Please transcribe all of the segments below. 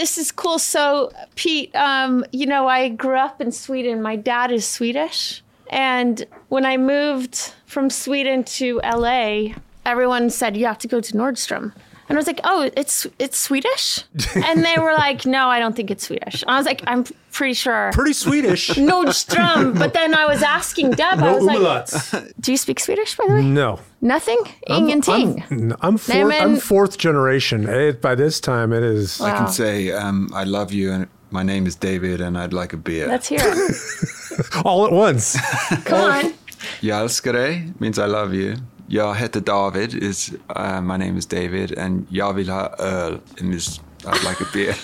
This is cool. So, Pete, um, you know, I grew up in Sweden. My dad is Swedish. And when I moved from Sweden to LA, everyone said, you have to go to Nordstrom. And I was like, oh, it's it's Swedish? and they were like, no, I don't think it's Swedish. And I was like, I'm pretty sure. Pretty Swedish. Nordstrom. But then I was asking Deb, I was like, Umlauts. do you speak Swedish, by the way? No. Nothing? Ingenting. I'm, I'm, fourth, I'm fourth generation. It, by this time, it is. I can say, um, I love you, and my name is David, and I'd like a beer. Let's hear it. all at once. Come on. Jag älskar dig means I love you. Jag heter David, is uh, my name is David, and jag vill ha öl, it means I'd like a beer.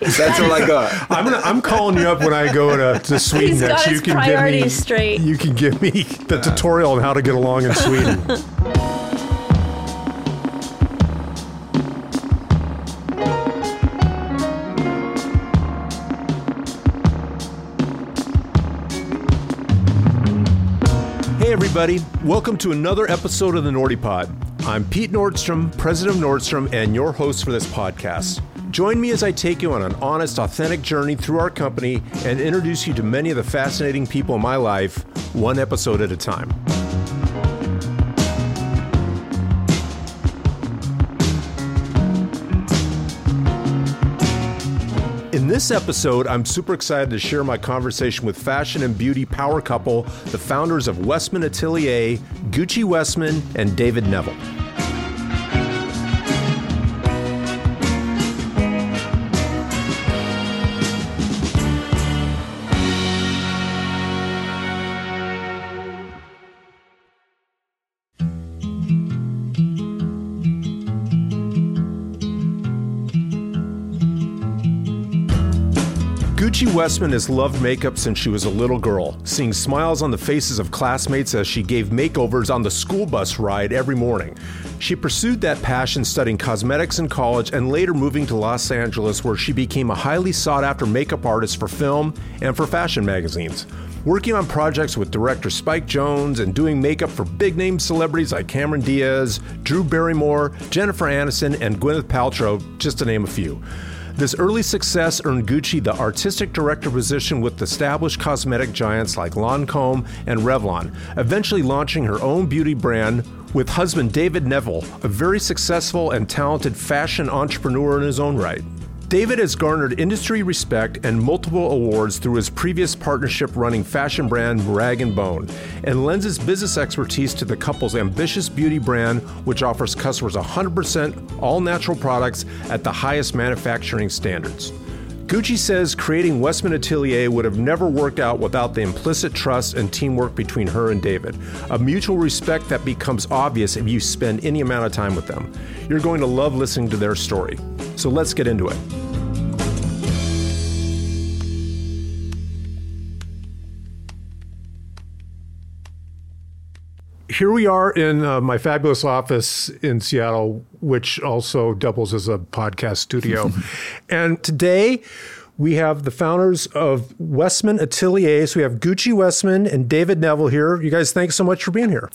That's all I got. I'm gonna, I'm calling you up when I go to, to Sweden He's got next. his you can give me straight. you can give me the tutorial on how to get along in Sweden. Everybody, welcome to another episode of the Nordy Pod. I'm Pete Nordstrom, president of Nordstrom, and your host for this podcast. Join me as I take you on an honest, authentic journey through our company and introduce you to many of the fascinating people in my life, one episode at a time. In this episode, I'm super excited to share my conversation with fashion and beauty power couple, the founders of Westman Atelier, Gucci Westman, and David Neville. Westman has loved makeup since she was a little girl, seeing smiles on the faces of classmates as she gave makeovers on the school bus ride every morning. She pursued that passion studying cosmetics in college and later moving to Los Angeles, where she became a highly sought after makeup artist for film and for fashion magazines. Working on projects with director Spike Jonze and doing makeup for big name celebrities like Cameron Diaz, Drew Barrymore, Jennifer Aniston, and Gwyneth Paltrow, just to name a few. This early success earned Gucci the artistic director position with established cosmetic giants like Lancome and Revlon, eventually launching her own beauty brand with husband David Neville, a very successful and talented fashion entrepreneur in his own right. David has garnered industry respect and multiple awards through his previous partnership running fashion brand Rag & Bone, and lends his business expertise to the couple's ambitious beauty brand, which offers customers 100% all natural products at the highest manufacturing standards. Gucci says creating Westman Atelier would have never worked out without the implicit trust and teamwork between her and David, a mutual respect that becomes obvious if you spend any amount of time with them. You're going to love listening to their story. So let's get into it. Here we are in uh, my fabulous office in Seattle, which also doubles as a podcast studio. and today we have the founders of Westman Atelier. So we have Gucci Westman and David Neville here. You guys, thanks so much for being here.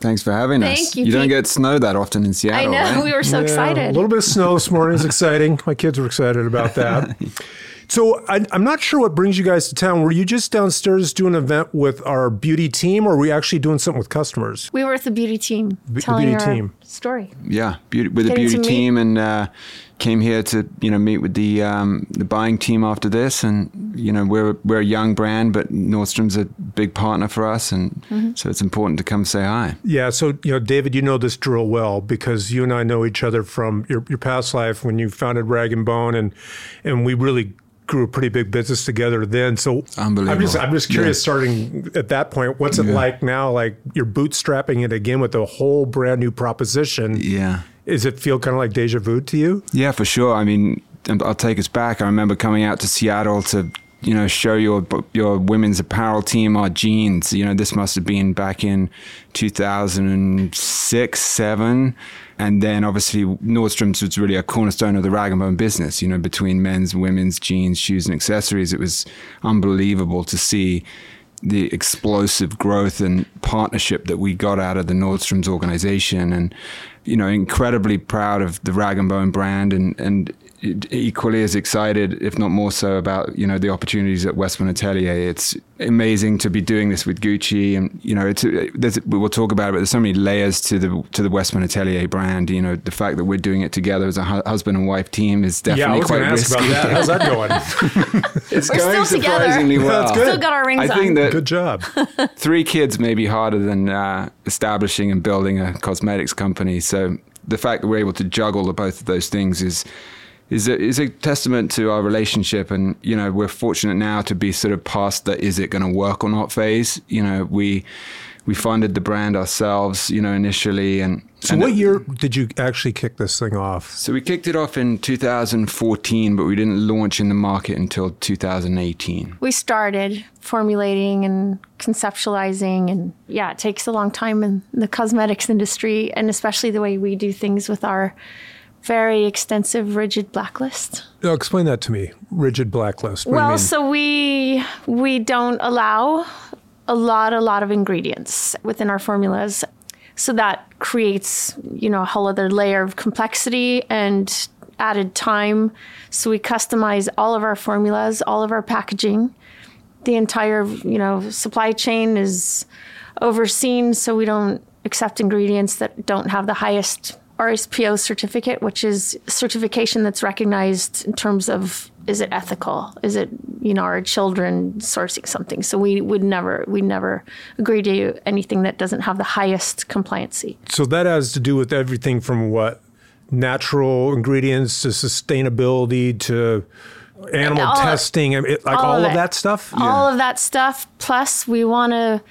Thanks for having us. Thank you, don't get snow that often in Seattle. I know. right? We were so Yeah, excited. A little bit of snow this morning is exciting. My kids were excited about that. So I, I'm not sure what brings you guys to town. Were you just downstairs doing an event with our beauty team, or were we actually doing something with customers? we were with the beauty team the telling beauty our team. story. yeah, beauty, with the beauty to meet- team, and uh, came here to you know meet with the um, the buying team after this, and you know we're we're a young brand, but Nordstrom's a big partner for us, and Mm-hmm. so it's important to come say hi. Yeah. So you know, David, you know this drill well because you and I know each other from your, your past life when you founded Rag and Bone, and and we really grew a pretty big business together then. So I'm just I'm just curious, Yeah. starting at that point, what's it like now? Like you're bootstrapping it again with a whole brand new proposition. Yeah. Does it feel kind of like deja vu to you? Yeah, for sure. I mean, I'll take us back. I remember coming out to Seattle to, you know, show your your women's apparel team our jeans. You know, this must have been back in 2006, seven, and then obviously Nordstrom's was really a cornerstone of the rag and bone business. You know, between men's, women's jeans, shoes, and accessories, it was unbelievable to see the explosive growth and partnership that we got out of the Nordstrom's organization and you know incredibly proud of the Rag and Bone brand and and equally as excited, if not more so, about you know the opportunities at Westman Atelier. It's amazing to be doing this with Gucci, and you know, it's, we'll talk about it. But there's so many layers to the to the Westman Atelier brand. You know, the fact that we're doing it together as a hu- husband and wife team is definitely yeah, quite risky. That. How's that going? it's We're going still together. surprisingly well. That's good. Still got our rings I think on. that Good job. three kids may be harder than uh, establishing and building a cosmetics company. So the fact that we're able to juggle the both of those things is is a, is a testament to our relationship. And you know, we're fortunate now to be sort of past the is it going to work or not phase. You know, we we funded the brand ourselves. You know, initially and. So, and what year did you actually kick this thing off? So we kicked it off in 2014, but we didn't launch in the market until 2018. we started formulating and conceptualizing and yeah it takes a long time in the cosmetics industry and especially the way we do things with our very extensive rigid blacklist No, explain that to me. Rigid blacklist. What well so we we don't allow a lot a lot of ingredients within our formulas so that creates you know a whole other layer of complexity and added time so we customize all of our formulas all of our packaging the entire you know supply chain is overseen so we don't accept ingredients that don't have the highest RSPO certificate, which is certification that's recognized in terms of is it ethical? Is it you know our children sourcing something? So we would never we never agree to anything that doesn't have the highest compliancy. So that has to do with everything from what natural ingredients to sustainability to animal All- testing, like all all, of of, that stuff. all of that stuff. Plus, we want to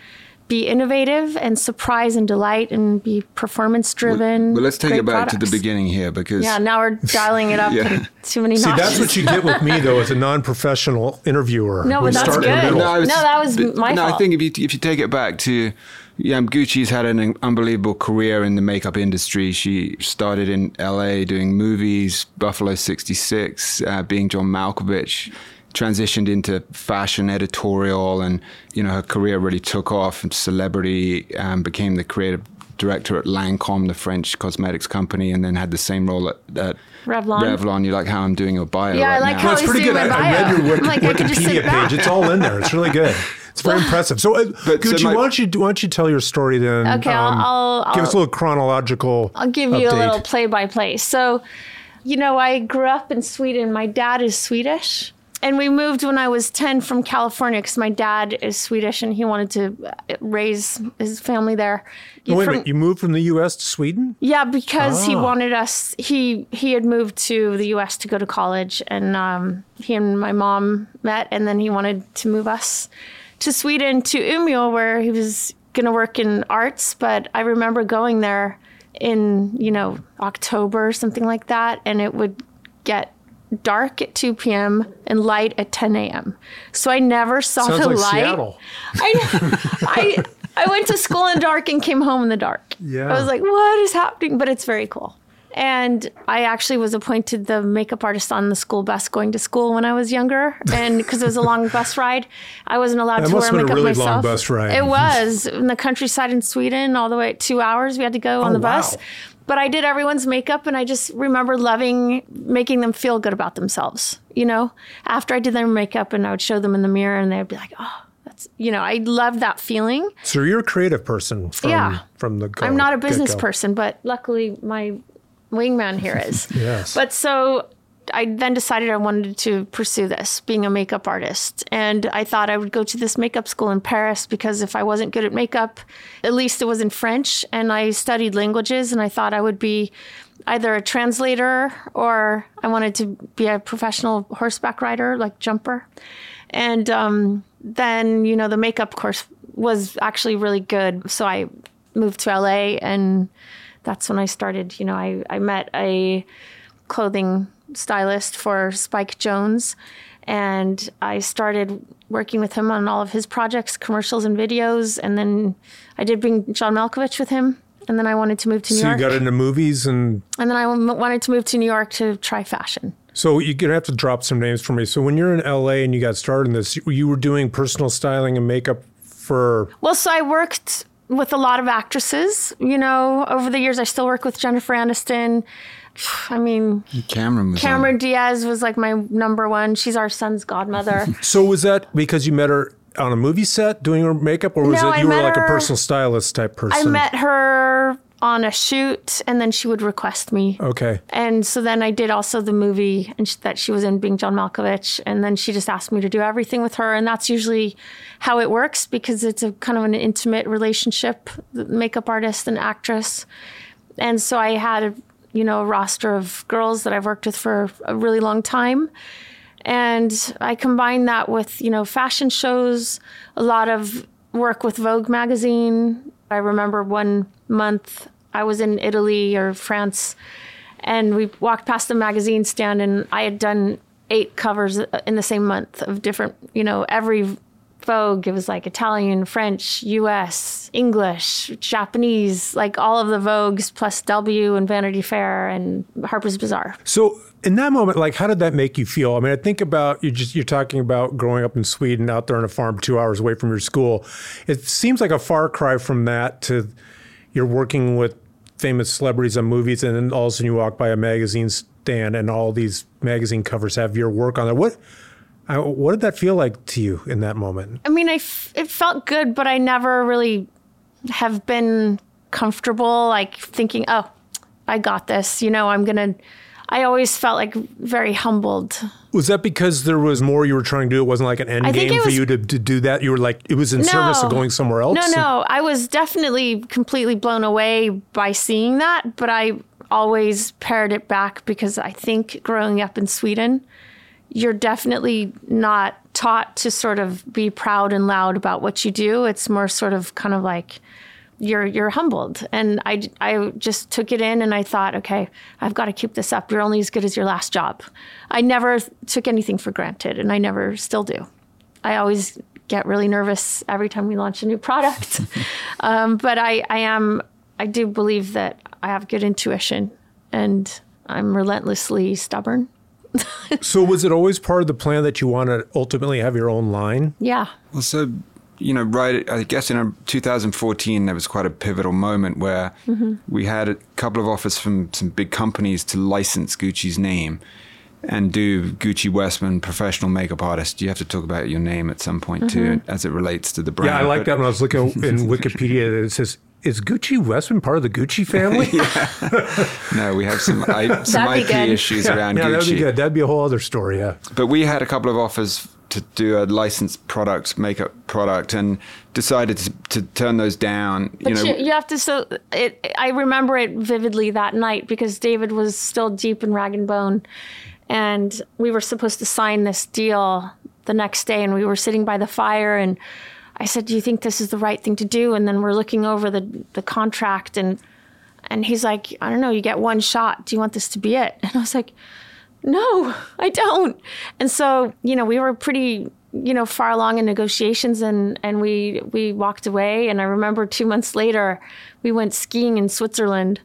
be innovative and surprise and delight and be performance driven. But let's take it back to the beginning here because Yeah, now we're dialing it up Yeah. too many See, notches. that's what you get with me though, as a non-professional interviewer. No, We but that's start good. middle. I was- No, that was my no, I think if you if you take it back to yeah, Gucci's had an unbelievable career in the makeup industry. She started in L.A. doing movies, Buffalo '66, uh, being John Malkovich. Transitioned into fashion editorial, and you know her career really took off. And celebrity um, became the creative director at Lancome, the French cosmetics company, and then had the same role at, at Revlon. Revlon. You like how I'm doing your bio? Yeah, I right like now. how No, it's he's pretty doing good. I, I read your Wik- like, I could just sit Wikipedia page. It's all in there. It's really good. It's very impressive. So, uh, But so Gucci, my- why don't you why don't you tell your story then? um, Okay, I'll- I'll- give us a little chronological. I'll give you update. a little play by play. So, you know, I grew up in Sweden. My dad is Swedish. And we moved when I was 10 from California because my dad is Swedish and he wanted to uh, raise his family there. Oh, wait a minute. You moved from the U.S. to Sweden? Yeah, because he Ah. wanted us. He he had moved to the U.S. to go to college, and um, he and my mom met, and then he wanted to move us to Sweden to Umeå, where he was going to work in arts. But I remember going there in you know October or something like that, and it would get dark at 2 p.m. and light at 10 a.m. So I never saw Sounds the like light. Seattle. I, I, I went to school in the dark and came home in the dark. Yeah. I was like, what is happening? But it's very cool. And I actually was appointed the makeup artist on the school bus going to school when I was younger. And because it was a long bus ride, I wasn't allowed That to wear have been a makeup really long myself. bus ride. It was in the countryside in Sweden, all the way two hours we had to go oh, on Oh, the bus. wow. But I did everyone's makeup, and I just remember loving making them feel good about themselves. You know, after I did their makeup, and I would show them in the mirror, and they'd be like, "Oh, that's you know," I love that feeling. So you're a creative person from, Yeah. from the go- I'm not a business get-go. person, but luckily my wingman here is. Yes. But so I then decided I wanted to pursue this, being a makeup artist. And I thought I would go to this makeup school in Paris because if I wasn't good at makeup, at least it was in French. And I studied languages and I thought I would be either a translator or I wanted to be a professional horseback rider, like jumper. And um, then, you know, the makeup course was actually really good. So I moved to LA and that's when I started. You know, I, I met a clothing stylist for Spike Jonze and I started working with him on all of his projects, commercials and videos. And then I did Being John Malkovich with him. And then I wanted to move to New York So you got into movies, and and then I w- wanted to move to New York to try fashion. so you're gonna have to drop some names for me. So when you're in LA and you got started in this, you were doing personal styling and makeup for Well, so I worked with a lot of actresses. You know, over the years, I still work with Jennifer Aniston. I mean, Cameron was on. Diaz was like my number one. She's our son's godmother. So was that because you met her on a movie set doing her makeup, or was No, it I you were met like a personal stylist type person? I met her on a shoot, and then she would request me. Okay. And so then I did also the movie and sh- that she was in being John Malkovich. And then she just asked me to do everything with her. And that's usually how it works because it's a kind of an intimate relationship, the makeup artist and actress. And so I had, a, you know, a roster of girls that I've worked with for a really long time. And I combined that with, you know, fashion shows, a lot of work with Vogue magazine. I remember one month I was in Italy or France and we walked past the magazine stand and I had done eight covers in the same month of different, you know, every Vogue. It was like Italian, French, US, English, Japanese, like all of the Vogues plus W and Vanity Fair and Harper's Bazaar. So in that moment, like, how did that make you feel? I mean, I think about you. Just you're talking about growing up in Sweden, out there on a farm, two hours away from your school. It seems like a far cry from that to you're working with famous celebrities on movies, and then all of a sudden you walk by a magazine stand, and all these magazine covers have your work on there. What? I, what did that feel like to you in that moment? I mean, I f- it felt good, but I never really have been comfortable, like thinking, oh, I got this. You know, I'm gonna. I always felt like very humbled. Was that because there was more you were trying to do? It wasn't like an end I game it for was- you to, to do that. You were like, it was in service of going somewhere else. No, no, I was definitely completely blown away by seeing that, but I always pared it back because I think growing up in Sweden, you're definitely not taught to sort of be proud and loud about what you do. It's more sort of kind of like you're you're humbled, and I I just took it in and I thought, okay, I've got to keep this up. You're only as good as your last job. I never took anything for granted, and I never still do. I always get really nervous every time we launch a new product. um, but I, I am, I do believe that I have good intuition and I'm relentlessly stubborn. So was it always part of the plan that you want to ultimately have your own line? Yeah. Well, so you know, right? I guess in uh, 2014 there was quite a pivotal moment where we had a couple of offers from some big companies to license Gucci's name and do Gucci Westman professional makeup artist. You have to talk about your name at some point too, as it relates to the brand. Yeah, I like But- that when I was looking in Wikipedia. It says, "Is Gucci Westman part of the Gucci family?" No, we have some I, some That'd IP good. issues around yeah, that'd Gucci. be good. That'd be a whole other story. Yeah. But we had a couple of offers to do a licensed product, makeup product, and decided to, to turn those down. But you you, know, you, have to, so it, I remember it vividly that night because David was still deep in rag and bone. And we were supposed to sign this deal the next day. And we were sitting by the fire. And I said, Do you think this is the right thing to do? And then we're looking over the, the contract. And, and he's like, I don't know, you get one shot. Do you want this to be it? And I was like, no, I don't. And so, you know, we were pretty, you know, far along in negotiations and, and we, we walked away. And I remember two months later, we went skiing in Switzerland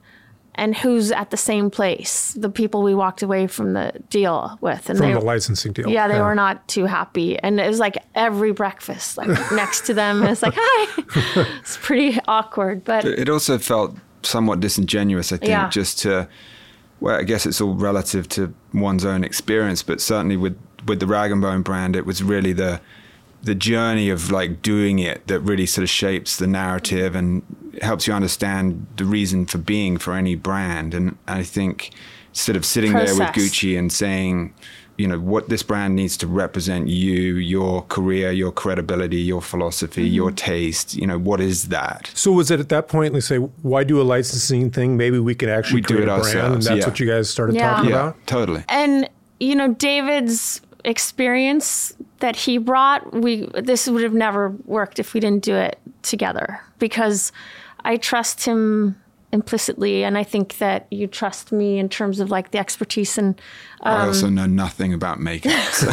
and who's at the same place? The people we walked away from the deal with. And From they, the licensing deal. yeah, they were not too happy. And it was like every breakfast, like next to them. And it's like, hi. It's pretty awkward. But it also felt somewhat disingenuous, I think, Yeah. just to, well, I guess it's all relative to one's own experience, but certainly with, with the Rag and Bone brand, it was really the, the journey of like doing it that really sort of shapes the narrative and helps you understand the reason for being for any brand. And I think instead of sitting there with Gucci and saying, you know, what this brand needs to represent you, your career, your credibility, your philosophy, mm-hmm. your taste, you know, what is that? So was it at that point? Let's say, why do a licensing thing? Maybe we could actually We do create it a brand, and that's yeah. what you guys started Yeah. talking Yeah, about. totally. and you know david's experience that he brought we this would have never worked if we didn't do it together because i trust him implicitly and i think that you trust me in terms of like the expertise and I Um, also know nothing about makeup. So.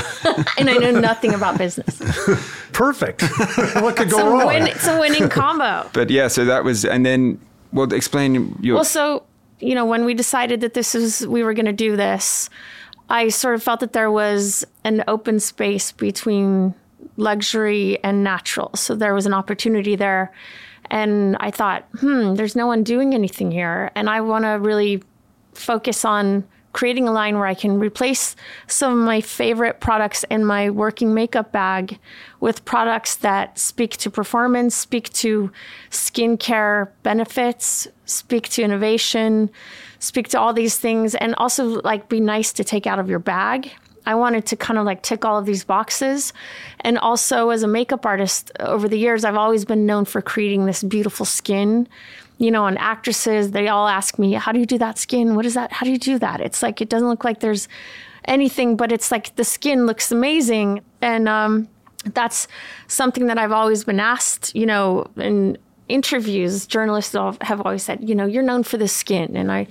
and i know nothing about business Perfect. what could go it's a, wrong? win, it's a winning combo but yeah, so that was, and then, well, explain your. Well, so you know, when we decided that this was we were going to do this, I sort of felt that there was an open space between luxury and natural. So there was an opportunity there, and I thought, hmm, there's no one doing anything here, and I want to really focus on creating a line where I can replace some of my favorite products in my working makeup bag with products that speak to performance, speak to skincare benefits, speak to innovation, speak to all these things, and also like be nice to take out of your bag. I wanted to kind of like tick all of these boxes. And also, as a makeup artist over the years, I've always been known for creating this beautiful skin you know, and actresses, they all ask me, How do you do that skin? What is that? How do you do that? It's like, it doesn't look like there's anything, but it's like the skin looks amazing. And um, that's something that I've always been asked, you know, in interviews, journalists have always said, you know, you're known for the skin. And I,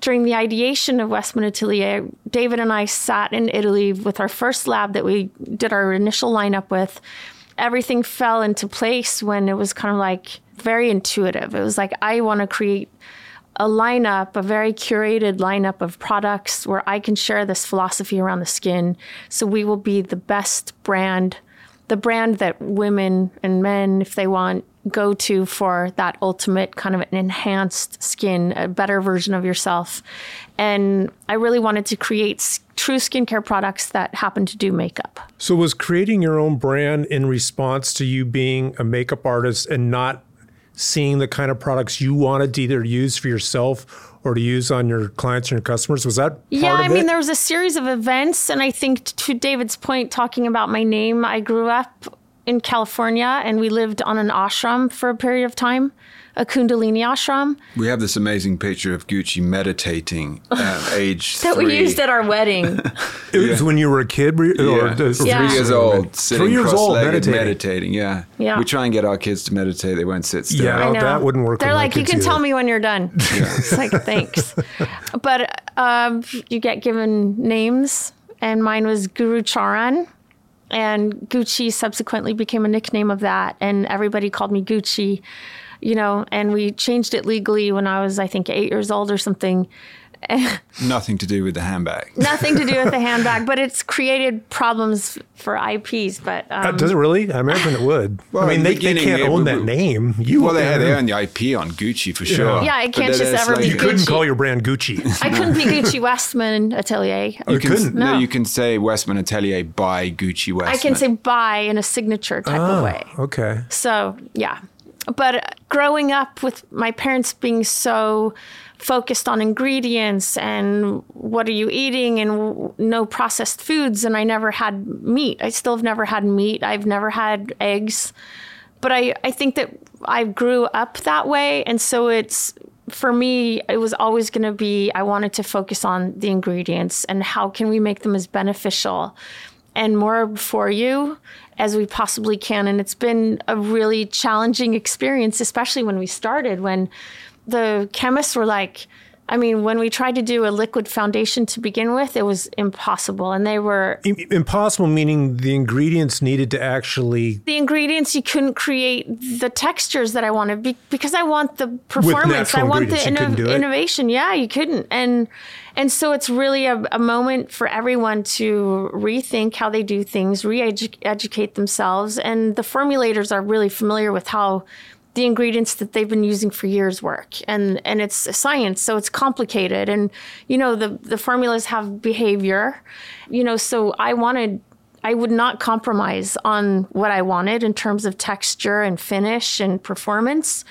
during the ideation of Westman Atelier, David and I sat in Italy with our first lab that we did our initial lineup with. Everything fell into place when it was kind of like, very intuitive. It was like, I want to create a lineup, a very curated lineup of products where I can share this philosophy around the skin. So we will be the best brand, the brand that women and men, if they want, go to for that ultimate kind of an enhanced skin, a better version of yourself. And I really wanted to create true skincare products that happen to do makeup. So, was creating your own brand in response to you being a makeup artist and not seeing the kind of products you wanted to either use for yourself or to use on your clients and your customers? Was that yeah? I mean, there was a series of events, and I think to David's point, talking about my name, I grew up in California, and we lived on an ashram for a period of time a Kundalini ashram. We have this amazing picture of Gucci meditating at age that three. we used at our wedding. it was when you were a kid, or yeah. three yeah. years old, sitting three years old, meditating. meditating. Yeah, yeah. We try and get our kids to meditate; they won't sit still. Yeah, that wouldn't work. They're like, you can either. tell me when you're done. Yeah. it's like thanks, but um, you get given names, and mine was Guru Charan and Gucci subsequently became a nickname of that, and everybody called me Gucci you know, and we changed it legally when I was, I think, eight years old or something. Nothing to do with the handbag. Nothing to do with the handbag, but it's created problems for IPs. But uh, um, does it really? I imagine it would. well, I mean, they, they can't own that name. You well, they, they own the IP on Gucci for sure. Yeah, it can't just ever like, be. You Gucci. couldn't call your brand Gucci. I couldn't be Gucci Westman Atelier. You, you couldn't. No. no. you can say Westman Atelier by Gucci Westman. I can say by in a signature type oh, of way. Okay. So yeah, but growing up with my parents being so focused on ingredients and what are you eating and no processed foods and I never had meat. I still have never had meat. I've never had eggs. But I, I think that I grew up that way and so it's for me it was always going to be I wanted to focus on the ingredients and how can we make them as beneficial and more for you as we possibly can. And it's been a really challenging experience, especially when we started, when the chemists were like, I mean, when we tried to do a liquid foundation to begin with, it was impossible. And they were impossible, meaning the ingredients needed to actually. The ingredients, you couldn't create the textures that I wanted because I want the performance. I want the inno- innovation. Yeah, you couldn't. And and so it's really a, a moment for everyone to rethink how they do things, re educate themselves. And the formulators are really familiar with how the ingredients that they've been using for years work. And and it's science so it's complicated. And you know the the formulas have behavior you know so i wanted i would not compromise on what i wanted in terms of texture and finish and performance.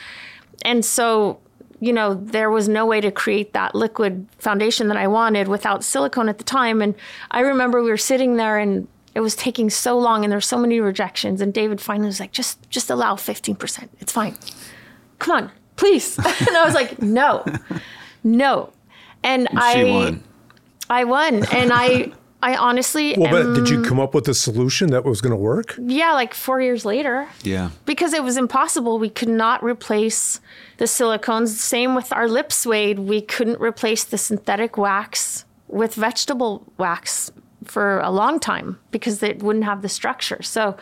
And so you know there was no way to create that liquid foundation that i wanted without silicone at the time. And i remember we were sitting there and it was taking so long and there's so many rejections. And David finally was like, just just allow 15%. It's fine. Come on, please. and I was like, no, no. And, and I won. I won. And I I honestly Well, but did you come up with a solution that was gonna work? Yeah, like four years later. Yeah. Because it was impossible. We could not replace the silicones. Same with our lip suede. We couldn't replace the synthetic wax with vegetable wax for a long time because it wouldn't have the structure. So,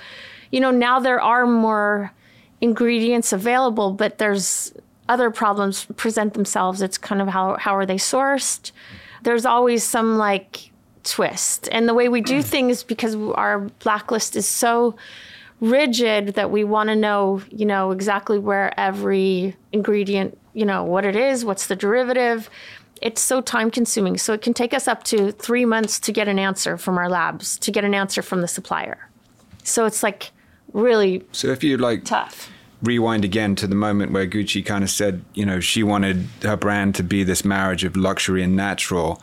you know, now there are more ingredients available, but there's other problems present themselves. It's kind of how how are they sourced? There's always some like twist. And the way we do things because our blacklist is so rigid that we want to know, you know, exactly where every ingredient, you know, what it is, what's the derivative it's so time consuming. So it can take us up to three months to get an answer from our labs, to get an answer from the supplier. So it's like really So if you like tough. rewind again to the moment where Gucci kind of said, you know, she wanted her brand to be this marriage of luxury and natural.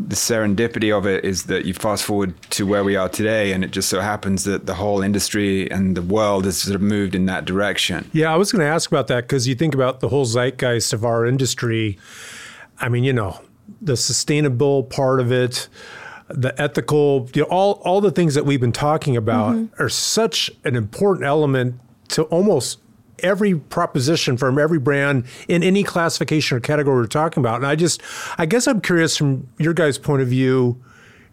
The serendipity of it is that you fast forward to where we are today, and it just so happens that the whole industry and the world has sort of moved in that direction. Yeah, I was going to ask about that because you think about the whole zeitgeist of our industry. I mean, you know, the sustainable part of it, the ethical, you know, all all the things that we've been talking about mm-hmm. are such an important element to almost every proposition from every brand in any classification or category we're talking about. And I just, I guess I'm curious from your guys' point of view.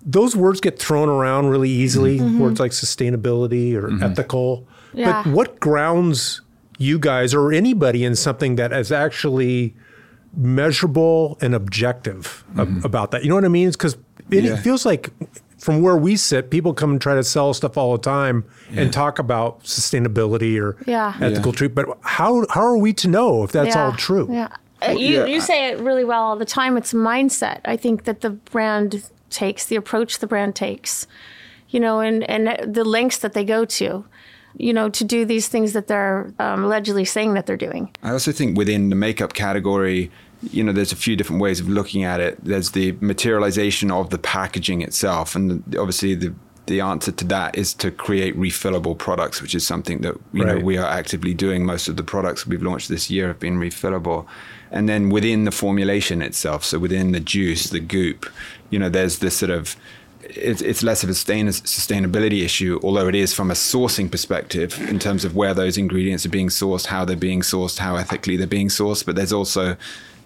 Those words get thrown around really easily. Mm-hmm. Mm-hmm. Words like sustainability or ethical. Yeah. But what grounds you guys or anybody in something that is actually measurable and objective ab- about that? You know what I mean? Because it, Mm-hmm. Yeah. feels like from where we sit, people come and try to sell stuff all the time and talk about sustainability or Yeah. ethical Yeah. treatment. But how how are we to know if that's all true? Yeah. Uh, you, yeah, you say it really well all the time. It's mindset. I think that the brand takes, the approach the brand takes, you know, and, and the lengths that they go to, you know, to do these things that they're um, allegedly saying that they're doing. I also think within the makeup category, you know, there's a few different ways of looking at it. There's the materialization of the packaging itself, and obviously the the answer to that is to create refillable products, which is something that you know we are actively doing. Most of the products we've launched this year have been refillable, and then within the formulation itself, so within the juice, the goop, you know, there's this sort of it's, it's less of a sustain- sustainability issue, although it is from a sourcing perspective in terms of where those ingredients are being sourced, how they're being sourced, how ethically they're being sourced. But there's also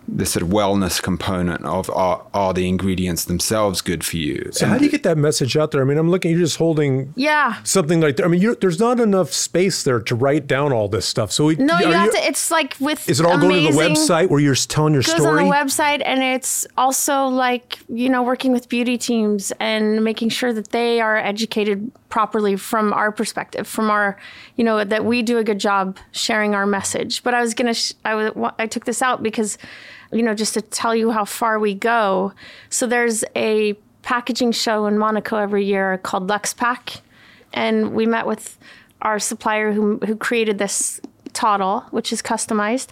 this sort of wellness component of are, are the ingredients themselves good for you? So how do you get that message out there? I mean, I'm looking. You're just holding Yeah. something like that. I mean, you're, there's not enough space there to write down all this stuff. So we, No, you have to. It's like with. Is it all going to the website where you're telling your goes story? on the website and it's also like you know working with beauty teams and making sure that they are educated properly from our perspective from our you know that we do a good job sharing our message but i was gonna sh- I was I took this out because you know just to tell you how far we go so there's a packaging show in monaco every year called Luxe Pack. and we met with our supplier who who created this toddle which is customized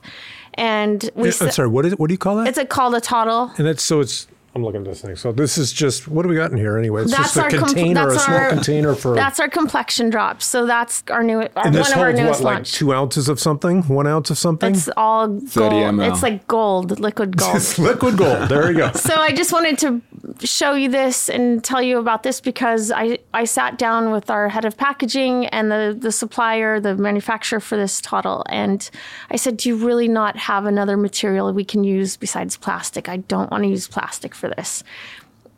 and we I'm sorry. What is it? What do you call that? it's a called a toddle. and that's so it's. I'm looking at this thing. So this is just what do we got in here anyway? It's That's just a our com- container, that's a small our- container for. That's our complexion drops. So that's our new, our, and this one of our newest what, like launch. two ounces of something, one ounce of something. it's all gold. ml. It's like gold, liquid gold. It's liquid gold. There you go. so I just wanted to show you this and tell you about this because I, I sat down with our head of packaging and the, the supplier, the manufacturer for this toddle. And I said, Do you really not have another material we can use besides plastic? I don't want to use plastic for this.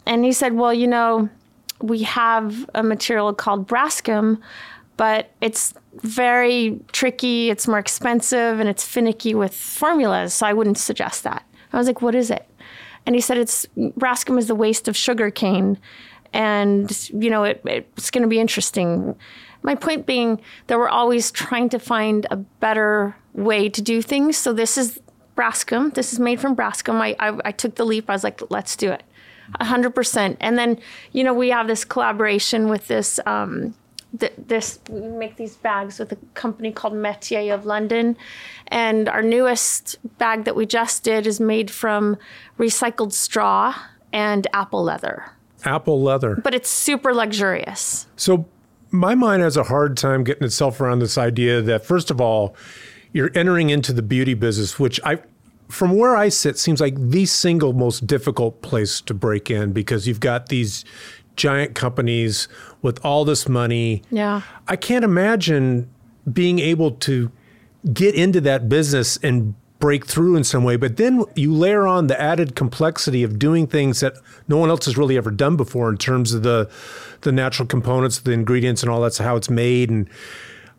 And he said, Well, you know, we have a material called Braskem, but it's very tricky, it's more expensive, and it's finicky with formulas. So I wouldn't suggest that. I was like, What is it? And he said, It's Braskem is the waste of sugar cane. And, you know, it, it's going to be interesting. My point being that we're always trying to find a better way to do things. So this is Braskem. This is made from Braskem. I, I, I took the leap. I was like, let's do it. 100%. And then, you know, we have this collaboration with this. Um, th- this we make these bags with a company called Metier of London, and our newest bag that we just did is made from recycled straw and apple leather, Apple leather. but it's super luxurious. So my mind has a hard time getting itself around this idea that first of all, you're entering into the beauty business, which I from where I sit seems like the single most difficult place to break in because you've got these giant companies with all this money. Yeah. I can't imagine being able to get into that business and break through in some way. But then you layer on the added complexity of doing things that no one else has really ever done before in terms of the the natural components, the ingredients, and all that's how it's made and.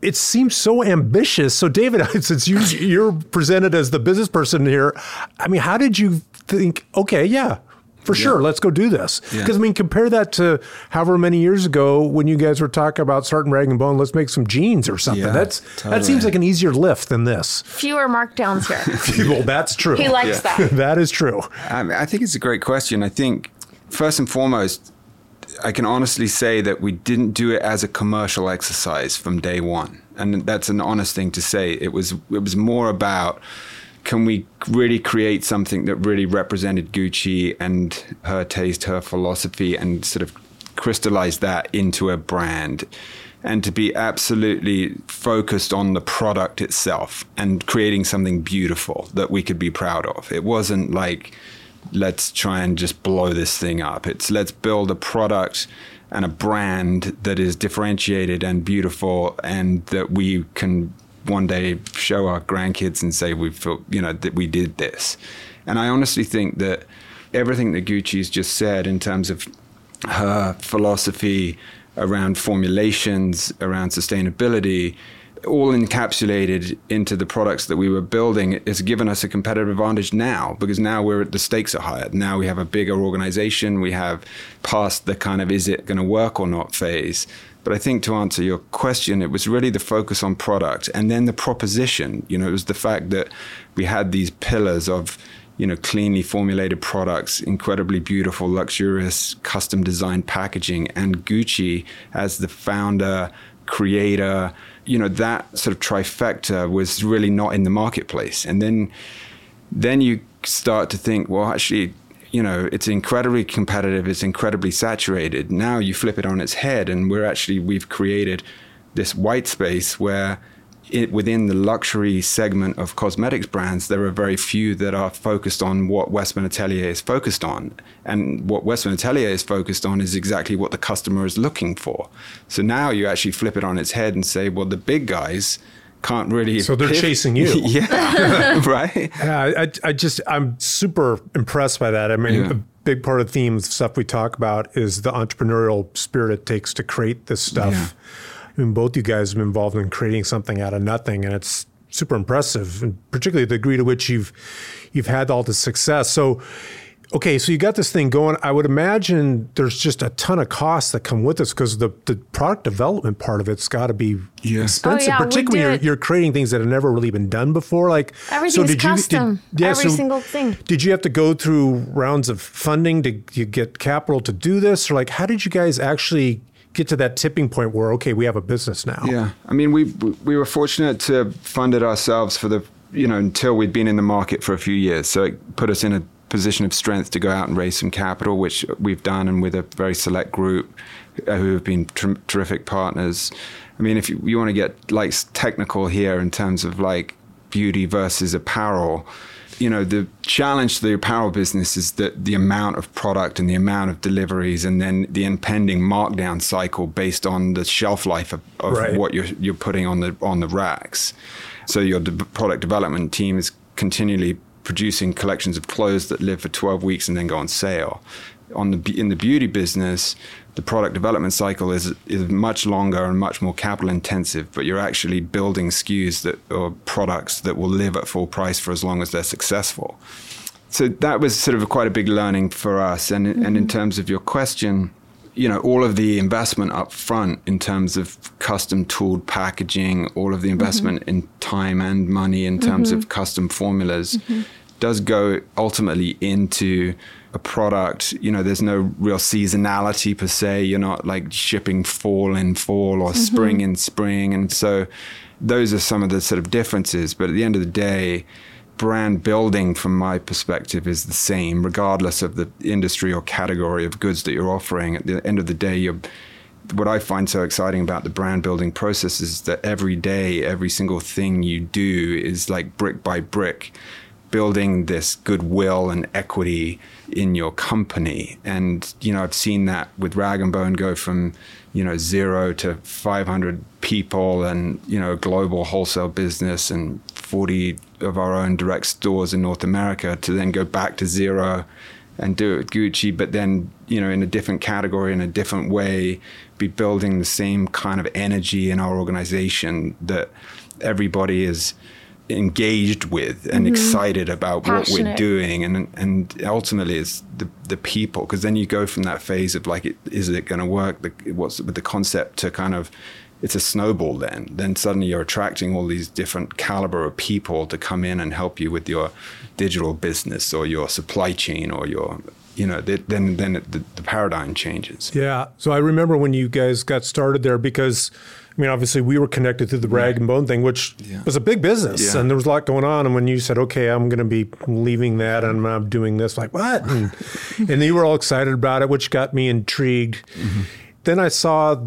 It seems so ambitious. So, David, since you, you're presented as the business person here, I mean, how did you think? Okay, yeah, for Yeah. sure. Let's go do this. Yeah. Because I mean, compare that to however many years ago when you guys were talking about starting Rag and Bone. Let's make some jeans or something. Yeah, That's that seems like an easier lift than this. Fewer markdowns here. well, that's true. He likes Yeah. that. that is true. I, mean, I think it's a great question. I think first and foremost, I can honestly say that we didn't do it as a commercial exercise from day one, and that's an honest thing to say. It was it was more about can we really create something that really represented Gucci and her taste, her philosophy, and sort of crystallize that into a brand and to be absolutely focused on the product itself and creating something beautiful that we could be proud of. It wasn't like, let's try and just blow this thing up. It's let's build a product and a brand that is differentiated and beautiful and that we can one day show our grandkids and say we've you know that we did this. And I honestly think that everything that Gucci's just said in terms of her philosophy around formulations, around sustainability, all encapsulated into the products that we were building has given us a competitive advantage now because now we're the stakes are higher. Now we have a bigger organization. We have passed the kind of is it going to work or not phase. But I think to answer your question, it was really the focus on product and then the proposition. You know, it was the fact that we had these pillars of you know, cleanly formulated products, incredibly beautiful, luxurious, custom designed packaging, and Gucci as the founder, creator, you know, that sort of trifecta was really not in the marketplace. And then, then you start to think, well, actually, you know, it's incredibly competitive, it's incredibly saturated. Now you flip it on its head, and we're actually, we've created this white space where it, within the luxury segment of cosmetics brands, there are very few that are focused on what Westman Atelier is focused on. And what Westman Atelier is focused on is exactly what the customer is looking for. So now you actually flip it on its head and say, well, the big guys can't really. So they're pivot- chasing you. yeah. right? Yeah, I, I just I'm super impressed by that. I mean, Yeah. a big part of the theme of stuff we talk about is the entrepreneurial spirit it takes to create this stuff. Yeah. I mean, both you guys have been involved in creating something out of nothing, and it's super impressive, and particularly the degree to which you've you've had all this success. So. Okay, so you got this thing going. I would imagine there's just a ton of costs that come with this because the, the product development part of it's got to be Yeah. Oh, expensive, Oh, yeah, particularly do you're, you're creating things that have never really been done before. Like so did you- custom. Every single thing. Did you have to go through rounds of funding to you get capital to do this, or like how did you guys actually get to that tipping point where okay, we have a business now? Yeah, I mean, we we were fortunate to fund it ourselves for the you know until we'd been in the market for a few years, so it put us in a position of strength to go out and raise some capital, which we've done, and with a very select group uh, who have been ter- terrific partners. I mean, if you, you want to get like technical here in terms of like beauty versus apparel. You know, the challenge to the apparel business is that the amount of product and the amount of deliveries and then the impending markdown cycle based on the shelf life of, of Right. what you're, you're putting on the, on the racks. So your de- product development team is continually producing collections of clothes that live for 12 weeks and then go on sale. On the, in the beauty business, the product development cycle is, is much longer and much more capital intensive, but you're actually building SKUs that or products that will live at full price for as long as they're successful. So that was sort of a quite a big learning for us. And, and in mm-hmm. terms of your question, you know, all of the investment up front in terms of custom tooled packaging, all of the investment mm-hmm. in time and money in terms of mm-hmm. custom formulas mm-hmm. does go ultimately into a product. You know, there's no real seasonality per se. You're not like shipping fall in fall or spring in spring. And so those are some of the sort of differences. But at the end of the day, brand building from my perspective is the same regardless of the industry or category of goods that you're offering. At the end of the day you're what I find so exciting about the brand building process is that every day every single thing you do is like brick by brick building this goodwill and equity in your company. And you know I've seen that with Rag and Bone go from you know zero to 500 people and you know global wholesale business and 40 of our own direct stores in North America to then go back to zero and do it with Gucci, but then, you know, in a different category, in a different way, be building the same kind of energy in our organization that everybody is engaged with and mm-hmm. excited about what we're doing. And and ultimately it's the the people because then you go from that phase of like it, is it going to work? The, what's with the concept to kind of it's a snowball then then suddenly you're attracting all these different caliber of people to come in and help you with your digital business or your supply chain or your you know th- then then it, the, the paradigm changes Yeah. So I remember when you guys got started there because, I mean, obviously we were connected through the rag and bone thing, which Yeah. was a big business Yeah. and there was a lot going on. And when you said, okay, I'm going to be leaving that and I'm doing this, like, what? And, and you were all excited about it, which got me intrigued. Mm-hmm. Then I saw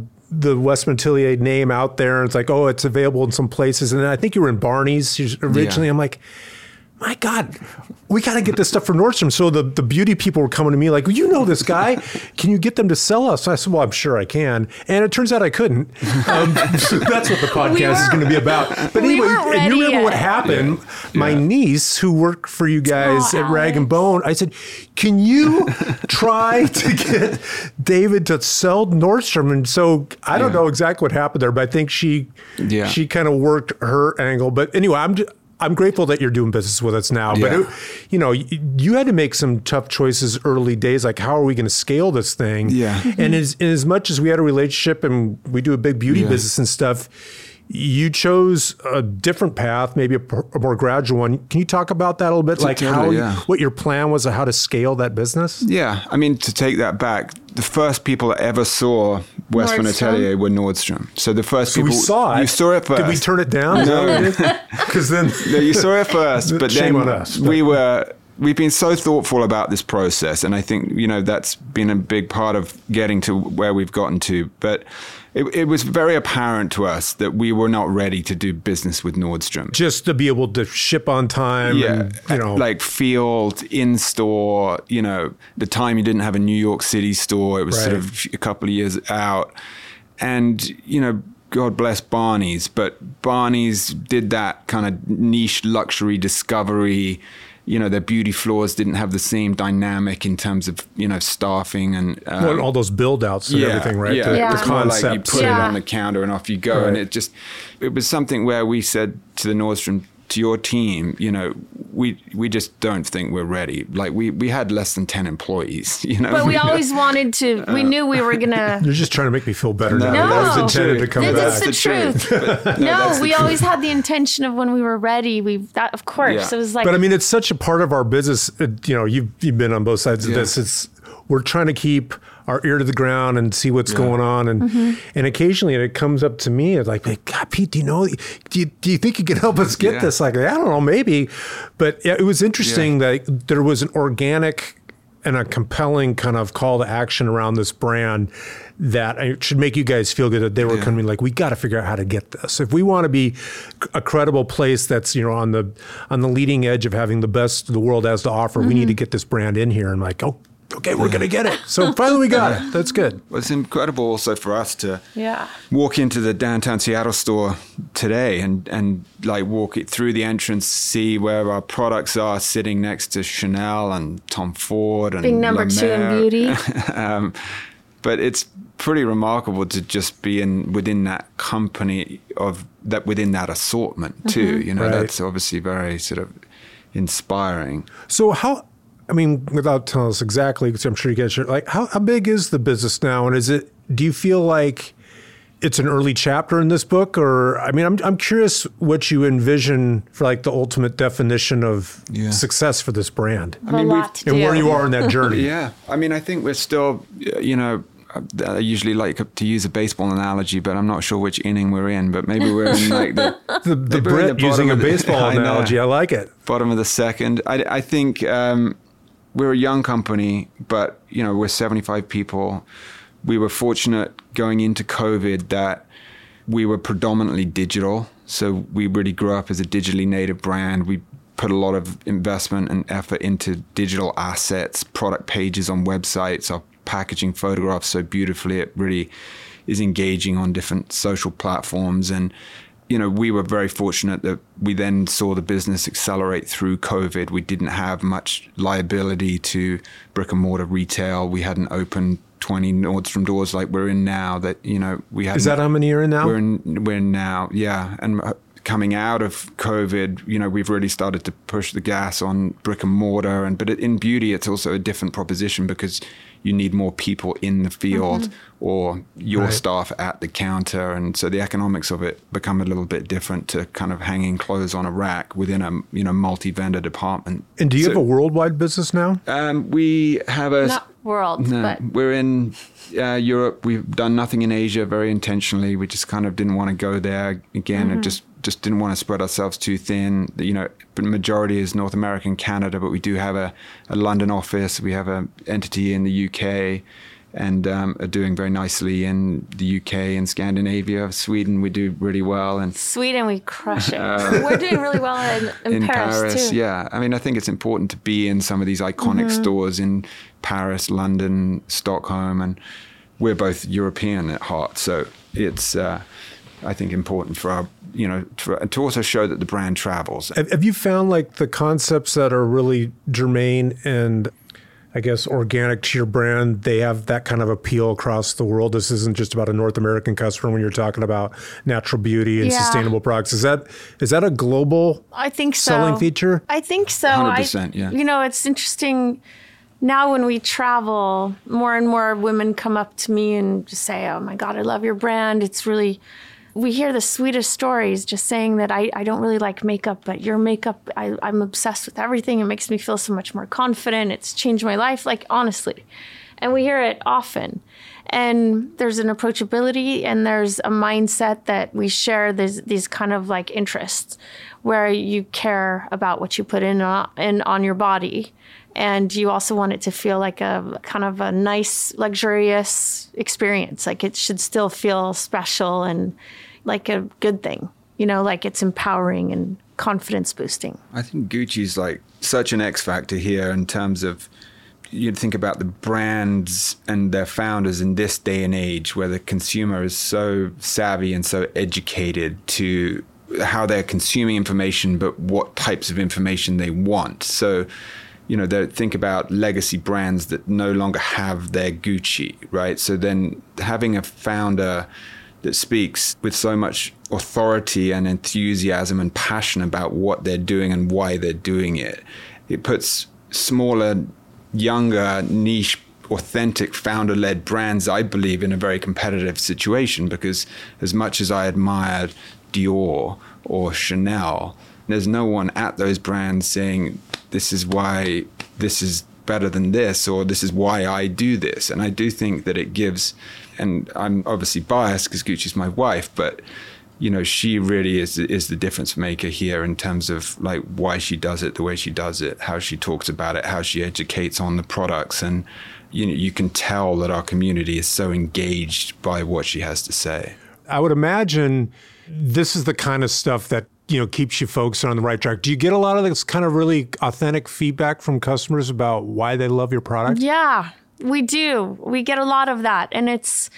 the Westman Atelier name out there and it's like, oh, it's available in some places. And then I think you were in Barney's originally. Yeah. I'm like, my God, we got to get this stuff from Nordstrom. So the, the beauty people were coming to me like, you know this guy. Can you get them to sell us? I said, well, I'm sure I can. And it turns out I couldn't. Um, so that's what the podcast We is going to be about. But we anyway, and you ready remember what yet. happened? My Yeah. niece, who worked for you guys Oh, at Rag and Bone, I said, can you try to get David to sell Nordstrom? And so I don't Yeah. know exactly what happened there, but I think she Yeah. she kind of worked her angle. But anyway, I'm just, I'm grateful that you're doing business with us now. But it, you know, y- you had to make some tough choices early days, like how are we going to scale this thing? Yeah. And as, and as much as we had a relationship and we do a big beauty Yeah. business and stuff. You chose a different path, maybe a, a more gradual one. Can you talk about that a little bit, like how, Totally, you- yeah. what your plan was, of how to scale that business? Yeah, I mean to take that back, the first people that ever saw Westman Nordstrom? Atelier were Nordstrom. So the first So people we saw it. You saw it first. Did we turn it down? No. because then No, you saw it first, but Shame then on us, we were we've been so thoughtful about this process, and I think you know that's been a big part of getting to where we've gotten to. But it, it was very apparent to us that we were not ready to do business with Nordstrom. just to be able to ship on time, and, you know, like field in store. You know, the time you didn't have a New York City store, it was sort of a couple of years out, and you know. God bless Barney's, but Barney's did that kind of niche luxury discovery. You know, their beauty floors didn't have the same dynamic in terms of you know staffing and um, Well, all those build outs and everything, right? Yeah, The, Yeah. the it's more like you concept. put it on the counter and off you go. And it just, it was something where we said to the Nordstrom, to your team, you know, we we just don't think we're ready. Like we we had less than ten employees, you know. But we always wanted to. We knew we were gonna. You're just trying to make me feel better now. No. That was intended to come This back. is the truth. But, No, that's the we truth. always had the intention of when we were ready. We that of course Yeah. it was like. but I mean, it's such a part of our business. uh, You know, you've you've been on both sides of Yeah. this. It's we're trying to keep our ear to the ground and see what's Yeah. going on, and Mm-hmm. and occasionally it comes up to me it's like, like, God, Pete, do you know? Do you, do you think you can help us get Yeah. this? Like, I don't know, maybe. But it was interesting that there was an organic and a compelling kind of call to action around this brand that it should make you guys feel good that they were Yeah. coming like we got to figure out how to get this if we want to be a credible place that's you know on the on the leading edge of having the best the world has to offer we need to get this brand in here and like oh okay we're gonna get it so finally we got it that's good Well, it's incredible also for us to yeah. walk into the downtown Seattle store today and and like walk it through the entrance, see where our products are sitting next to Chanel and Tom Ford and Being number La two in beauty. um, but it's pretty remarkable to just be in within that company of that within that assortment too. You know, Right. that's obviously very sort of inspiring. so how i mean without telling us exactly because i'm sure you guys should like how, how big is the business now and is it do you feel like it's an early chapter in this book or i mean i'm, I'm curious what you envision for like the ultimate definition of Yeah. success for this brand a mean, lot to and do. where you are in that journey Yeah, I mean, I think we're still, uh, you know, I usually like to use a baseball analogy, but I'm not sure which inning we're in. But maybe we're in like the the, the maybe we're Brit the using a of the- baseball I know. analogy. I like it. bottom of the second. I, I think um, we're a young company, but you know we're 75 people. We were fortunate going into COVID that we were predominantly digital, so we really grew up as a digitally native brand. We put a lot of investment and effort into digital assets, product pages on websites, our packaging photographs so beautifully. It really is engaging on different social platforms and you know, we were very fortunate that we then saw the business accelerate through COVID. We didn't have much liability to brick and mortar retail. We hadn't opened 20 Nordstrom doors like we're in now. That you know, we had. Is that how many you're in now? We're in. We're in now. Yeah, and uh, coming out of COVID, you know, we've really started to push the gas on brick and mortar. And but in beauty, it's also a different proposition because you need more people in the field mm-hmm. or your right. staff at the counter, and so the economics of it become a little bit different to kind of hanging clothes on a rack within a you know multi-vendor department. And do you so, have a worldwide business now? Um, we have a not world, no, but we're in uh, Europe. We've done nothing in Asia very intentionally. We just kind of didn't want to go there again, mm-hmm. and just just didn't want to spread ourselves too thin. You know, the majority is North American, Canada, but we do have a, a London office. We have an entity in the UK and um, are doing very nicely in the UK and Scandinavia. Sweden, we do really well. And Sweden, we crush it. Uh, We're doing really well in, in, in Paris, Paris, too. Yeah, I mean, I think it's important to be in some of these iconic mm-hmm. stores in Paris, London, Stockholm, and we're both European at heart, so it's. Uh, I think important for our you know to, to, also show that the brand travels. Have you found like the concepts that are really germane and I guess organic to your brand, they have that kind of appeal across the world. This isn't just about a North American customer when you're talking about natural beauty and yeah. sustainable products. Is that is that a global I think so. selling feature? I think so. 100%, I, yeah. You know, it's interesting now when we travel, more and more women come up to me and just say, "Oh my god, I love your brand. It's really we hear the sweetest stories just saying that I, I don't really like makeup, but your makeup, I, I'm obsessed with everything. It makes me feel so much more confident. It's changed my life, like honestly. And we hear it often. And there's an approachability and there's a mindset that we share these, these kind of like interests where you care about what you put in, uh, in on your body and you also want it to feel like a kind of a nice luxurious experience like it should still feel special and like a good thing, you know, like it's empowering and confidence boosting. I think Gucci's like such an X factor here in terms of you'd think about the brands and their founders in this day and age where the consumer is so savvy and so educated to how they're consuming information, but what types of information they want. So, you know, think about legacy brands that no longer have their Gucci, right? So then having a founder that speaks with so much authority and enthusiasm and passion about what they're doing and why they're doing it. It puts smaller, younger, niche, authentic, founder led brands, I believe, in a very competitive situation because as much as I admired Dior or Chanel, there's no one at those brands saying, this is why this is better than this or this is why I do this. And I do think that it gives, and I'm obviously biased because Gucci's my wife, but you know, she really is is the difference maker here in terms of like why she does it the way she does it, how she talks about it, how she educates on the products, and you know, you can tell that our community is so engaged by what she has to say. I would imagine this is the kind of stuff that you know keeps you focused on the right track. Do you get a lot of this kind of really authentic feedback from customers about why they love your product? Yeah, we do. We get a lot of that, and it's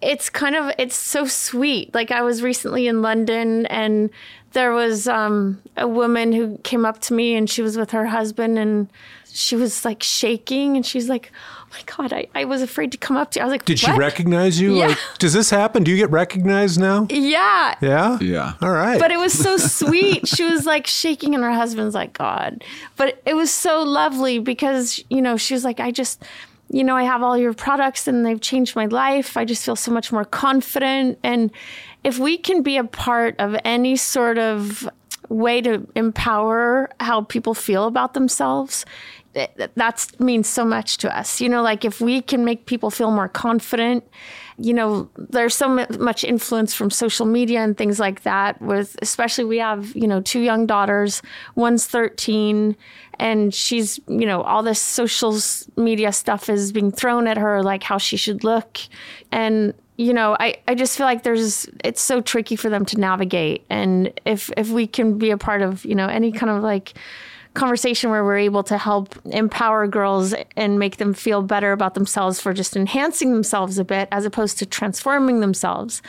it's kind of it's so sweet. Like I was recently in London, and there was um, a woman who came up to me, and she was with her husband, and she was like shaking, and she's like my God, I, I was afraid to come up to you. I was like, Did what? she recognize you? Yeah. Like, does this happen? Do you get recognized now? Yeah. Yeah? Yeah. All right. But it was so sweet. she was like shaking, and her husband's like, God. But it was so lovely because, you know, she was like, I just, you know, I have all your products and they've changed my life. I just feel so much more confident. And if we can be a part of any sort of way to empower how people feel about themselves, that means so much to us. You know, like if we can make people feel more confident, you know, there's so much influence from social media and things like that. With especially, we have you know two young daughters. One's 13, and she's you know all this social media stuff is being thrown at her, like how she should look, and you know, I, I just feel like there's it's so tricky for them to navigate. And if if we can be a part of, you know, any kind of like conversation where we're able to help empower girls and make them feel better about themselves for just enhancing themselves a bit as opposed to transforming themselves,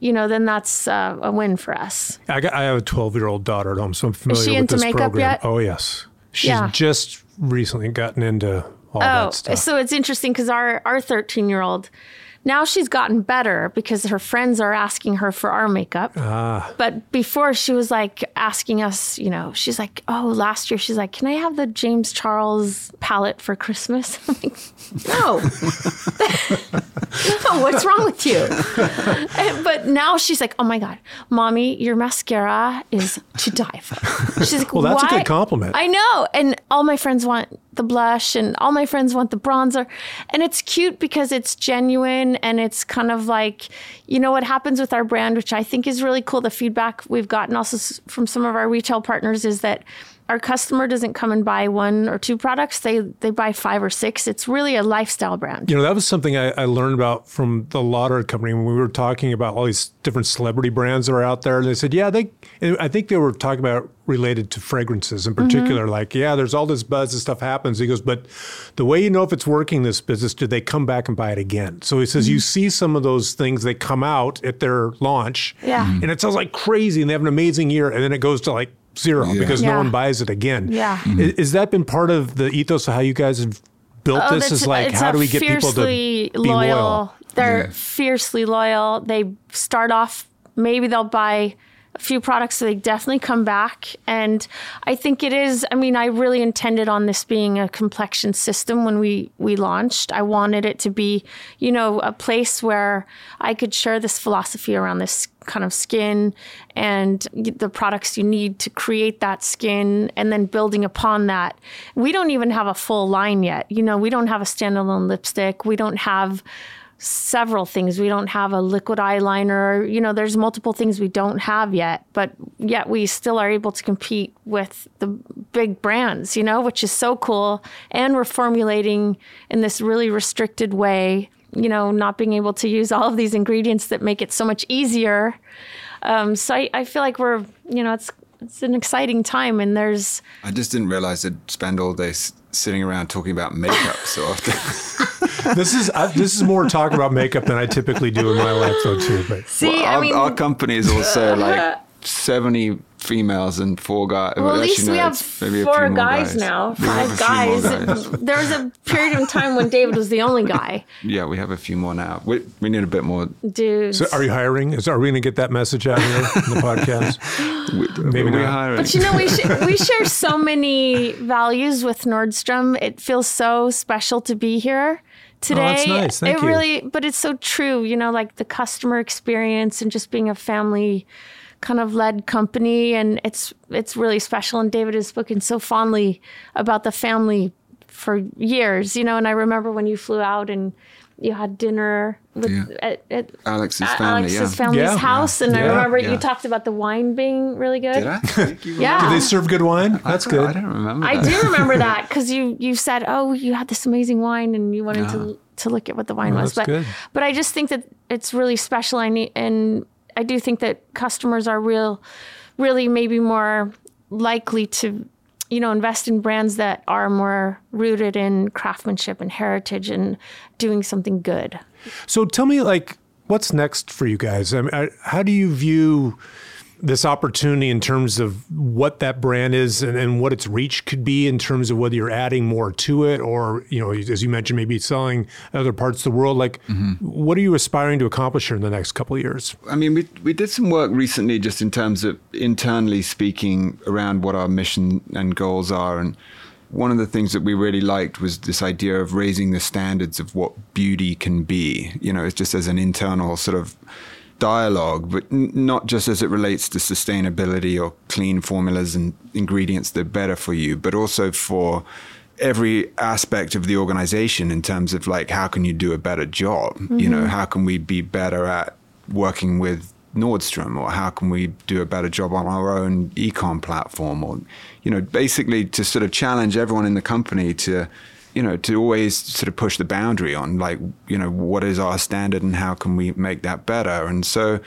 you know, then that's uh, a win for us. I, got, I have a 12 year old daughter at home, so I'm familiar Is she with into this makeup program. Yet? Oh, yes. She's yeah. just recently gotten into all oh, that stuff. So it's interesting because our, our 13 year old, Now she's gotten better because her friends are asking her for our makeup. Ah. But before she was like asking us, you know, she's like, oh, last year she's like, can I have the James Charles palette for Christmas? I'm like, no. no, what's wrong with you? And- but now she's like, oh my God, mommy, your mascara is to die for. She's like, Well, that's a good compliment. I know. And all my friends want the blush and all my friends want the bronzer. And it's cute because it's genuine and it's kind of like, you know, what happens with our brand, which I think is really cool. The feedback we've gotten also from some of our retail partners is that our customer doesn't come and buy one or two products. They they buy five or six. It's really a lifestyle brand. You know, that was something I, I learned about from the Lauder company when we were talking about all these different celebrity brands that are out there. And they said, yeah, they, I think they were talking about related to fragrances in particular. Like, yeah, there's all this buzz and stuff happens. He goes, but the way you know if it's working this business, do they come back and buy it again? So he says, you see some of those things, they come out at their launch Yeah. Mhm. and it sells like crazy and they have an amazing year. And then it goes to like zero Yeah. because no one buys it again. Yeah. I- mm-hmm. Is, that been part of the ethos of how you guys have built Oh, this? Is like, how do we get people to fiercely be loyal? They're Yeah. fiercely loyal. They start off, maybe they'll buy a few products, they definitely come back. And I think it is. I mean, I really intended on this being a complexion system when we we launched. I wanted it to be, you know, a place where I could share this philosophy around this kind of skin and the products you need to create that skin and then building upon that. We don't even have a full line yet. You know, we don't have a standalone lipstick. We don't have several things. We don't have a liquid eyeliner. You know, there's multiple things we don't have yet, but yet we still are able to compete with the big brands, you know, which is so cool. And we're formulating in this really restricted way, you know, not being able to use all of these ingredients that make it so much easier. Um, so I, I feel like we're, you know, it's it's an exciting time and there's I just didn't realize I'd spend all day s- sitting around talking about makeup so often. This is I, this is more talk about makeup than I typically do in my life, though, too. But see, our, I mean our company is also like 70 females and four guys. Well, at Actually, least no, we have it's maybe a four few more guys, now, five a few more guys. guys. there was a period of time when David was the only guy. yeah, we have a few more now. We, we need a bit more. Dudes. so are you hiring? Is are we going to get that message out here in the podcast? We, Maybe we're hiring. But you know, we sh- we share so many values with Nordstrom. It feels so special to be here today. Oh, that's nice. Thank it you. really, but it's so true. You know, like the customer experience and just being a family kind of led company, and it's it's really special. And David has spoken so fondly about the family for years. You know, and I remember when you flew out and. You had dinner with Yeah. at, at Alex's family, Alex's yeah. family's Yeah. house, and I remember Yeah. you talked about the wine being really good. Did I? Think you Yeah. remember? Do they serve good wine? That's I good. I don't remember. I that. do remember that because you you said, "Oh, you had this amazing wine, and you wanted to to look at what the wine Well, was." that's But good. but I just think that it's really special. I need, and I do think that customers are real, really maybe more likely to, you know, invest in brands that are more rooted in craftsmanship and heritage and doing something good. So tell me, like, what's next for you guys? I mean, I, how do you view this opportunity in terms of what that brand is and, and what its reach could be in terms of whether you're adding more to it or, you know, as you mentioned, maybe selling other parts of the world? Like, mm-hmm. what are you aspiring to accomplish here in the next couple of years? I mean, we we did some work recently, just in terms of internally speaking, around what our mission and goals are, and one of the things that we really liked was this idea of raising the standards of what beauty can be. You know, it's just as an internal sort of dialogue, but n- not just as it relates to sustainability or clean formulas and ingredients that are better for you, but also for every aspect of the organization in terms of like how can you do a better job? You know mm-hmm. how can we be better at working with Nordstrom or how can we do a better job on our own ecom platform or you know basically to sort of challenge everyone in the company to you know to always sort of push the boundary on like you know what is our standard and how can we make that better? And so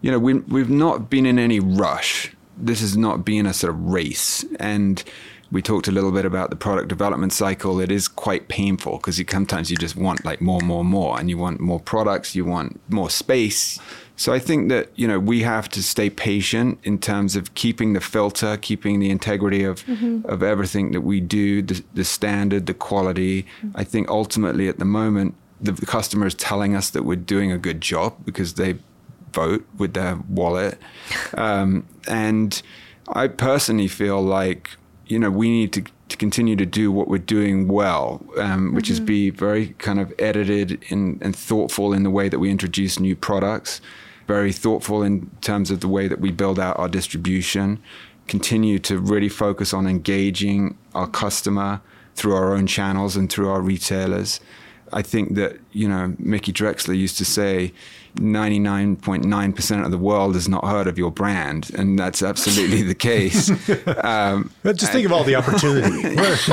you know we we've not been in any rush. This has not been a sort of race. And we talked a little bit about the product development cycle. It is quite painful because you sometimes you just want like more, more, more, and you want more products, you want more space. So I think that you know we have to stay patient in terms of keeping the filter, keeping the integrity of of everything that we do, the, the standard, the quality. I think ultimately at the moment the customer is telling us that we're doing a good job because they vote with their wallet. Um, and I personally feel like, you know, we need to, to continue to do what we're doing well, um, which mm-hmm. is be very kind of edited in, and thoughtful in the way that we introduce new products, very thoughtful in terms of the way that we build out our distribution, continue to really focus on engaging our customer through our own channels and through our retailers. I think that, you know, Mickey Drexler used to say 99.9% of the world has not heard of your brand. And that's absolutely the case. Um, Just think of all the opportunity, right.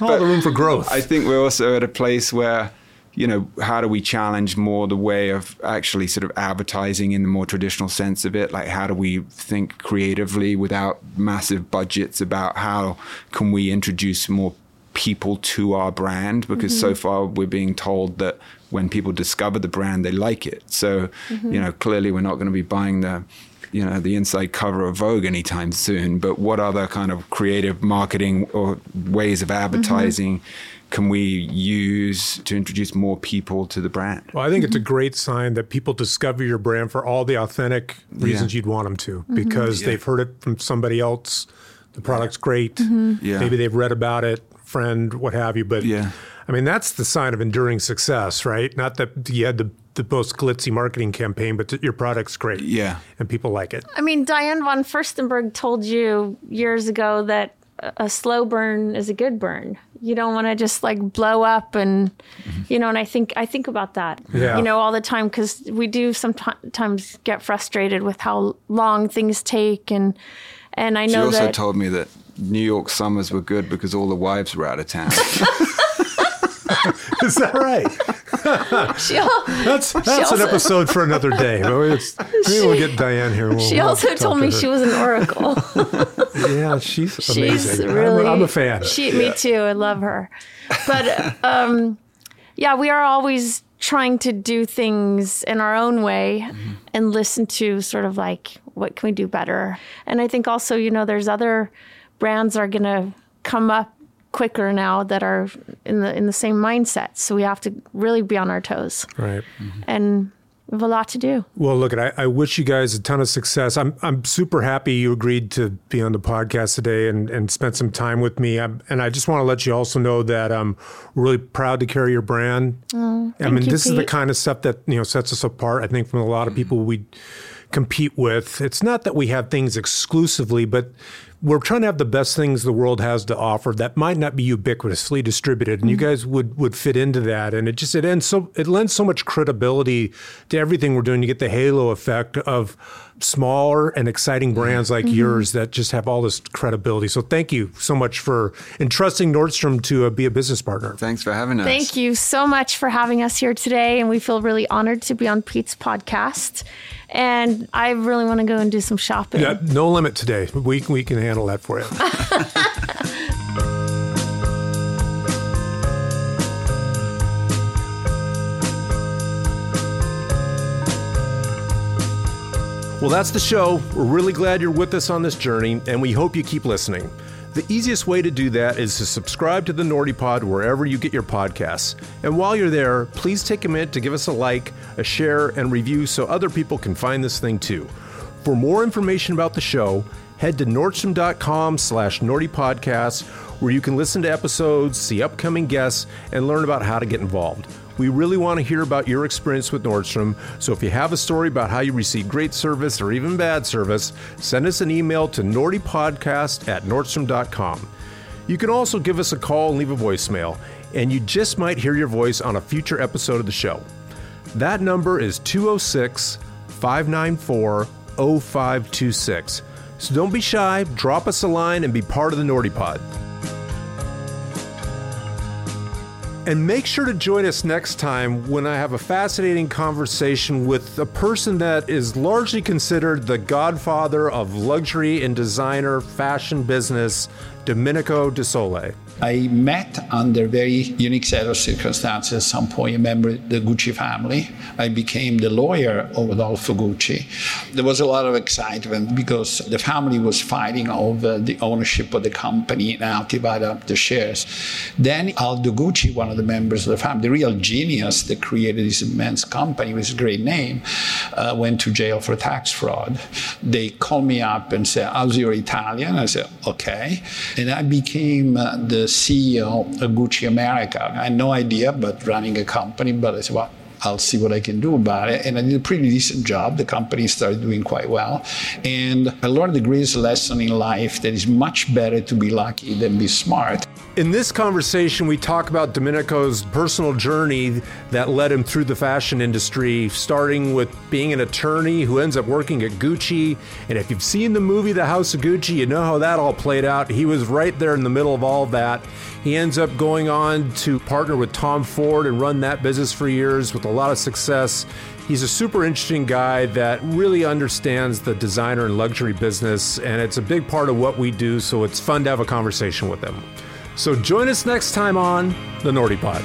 all but the room for growth. I think we're also at a place where, you know, how do we challenge more the way of actually sort of advertising in the more traditional sense of it? Like, how do we think creatively without massive budgets about how can we introduce more people to our brand because mm-hmm. so far we're being told that when people discover the brand they like it so mm-hmm. you know clearly we're not going to be buying the you know the inside cover of Vogue anytime soon but what other kind of creative marketing or ways of advertising mm-hmm. Can we use to introduce more people to the brand well i think it's a great sign that people discover your brand for all the authentic reasons yeah. you'd want them to mm-hmm. because yeah. they've heard it from somebody else the product's great mm-hmm. yeah. maybe they've read about it friend, what have you. But yeah. I mean, that's the sign of enduring success, right? Not that you had the, the most glitzy marketing campaign, but your product's great. Yeah. And people like it. I mean, Diane von Furstenberg told you years ago that a slow burn is a good burn. You don't want to just like blow up and, mm-hmm. you know, and I think, I think about that, yeah. you know, all the time because we do sometimes get frustrated with how long things take. And, and I know she also that, told me that New York summers were good because all the wives were out of town. Is that right? that's that's an episode for another day. Maybe we'll get Diane here. We'll, she also we'll told me to she was an oracle. yeah, she's amazing. She's really, I'm, I'm, a fan. She, yeah. Me too. I love her. But um, yeah, we are always trying to do things in our own way mm-hmm. and listen to sort of like what can we do better. And I think also, you know, there's other brands are going to come up quicker now that are in the in the same mindset. So we have to really be on our toes. Right. Mm-hmm. And we have a lot to do. Well, look, I, I wish you guys a ton of success. I'm I'm super happy you agreed to be on the podcast today and, and spend some time with me. I'm, and I just want to let you also know that I'm really proud to carry your brand. Oh, I mean, you, this Pete. is the kind of stuff that you know sets us apart. I think from a lot of people we compete with. It's not that we have things exclusively, but we're trying to have the best things the world has to offer that might not be ubiquitously distributed and mm-hmm. you guys would would fit into that and it just it ends so it lends so much credibility to everything we're doing you get the halo effect of smaller and exciting brands like mm-hmm. yours that just have all this credibility so thank you so much for entrusting Nordstrom to uh, be a business partner thanks for having us thank you so much for having us here today and we feel really honored to be on Pete's podcast and I really want to go and do some shopping. Yeah, no limit today. We we can handle that for you. Well, that's the show. We're really glad you're with us on this journey, and we hope you keep listening. The easiest way to do that is to subscribe to the Nordy Pod wherever you get your podcasts. And while you're there, please take a minute to give us a like, a share, and review so other people can find this thing too. For more information about the show, head to nordstrom.com slash nordypodcast where you can listen to episodes, see upcoming guests, and learn about how to get involved. We really want to hear about your experience with Nordstrom, so if you have a story about how you received great service or even bad service, send us an email to nordypodcast at nordstrom.com. You can also give us a call and leave a voicemail, and you just might hear your voice on a future episode of the show. That number is 206 594 0526. So don't be shy, drop us a line, and be part of the Nordy Pod. And make sure to join us next time when I have a fascinating conversation with a person that is largely considered the godfather of luxury and designer fashion business, Domenico De Sole. I met under very unique set of circumstances at some point, a member of the Gucci family. I became the lawyer of Adolfo Gucci. There was a lot of excitement because the family was fighting over the ownership of the company and how to divide up the shares. Then Aldo Gucci, one of the members of the family, the real genius that created this immense company with a great name, uh, went to jail for tax fraud. They called me up and said, How's your Italian? I said, Okay. And I became uh, the CEO of Gucci America. I had no idea about running a company, but I said, well, I'll see what I can do about it. And I did a pretty decent job. The company started doing quite well. And I learned the greatest lesson in life that it's much better to be lucky than be smart. In this conversation, we talk about Domenico's personal journey that led him through the fashion industry, starting with being an attorney who ends up working at Gucci. And if you've seen the movie The House of Gucci, you know how that all played out. He was right there in the middle of all of that. He ends up going on to partner with Tom Ford and run that business for years with a lot of success. He's a super interesting guy that really understands the designer and luxury business, and it's a big part of what we do, so it's fun to have a conversation with him. So join us next time on the Nordy Pod.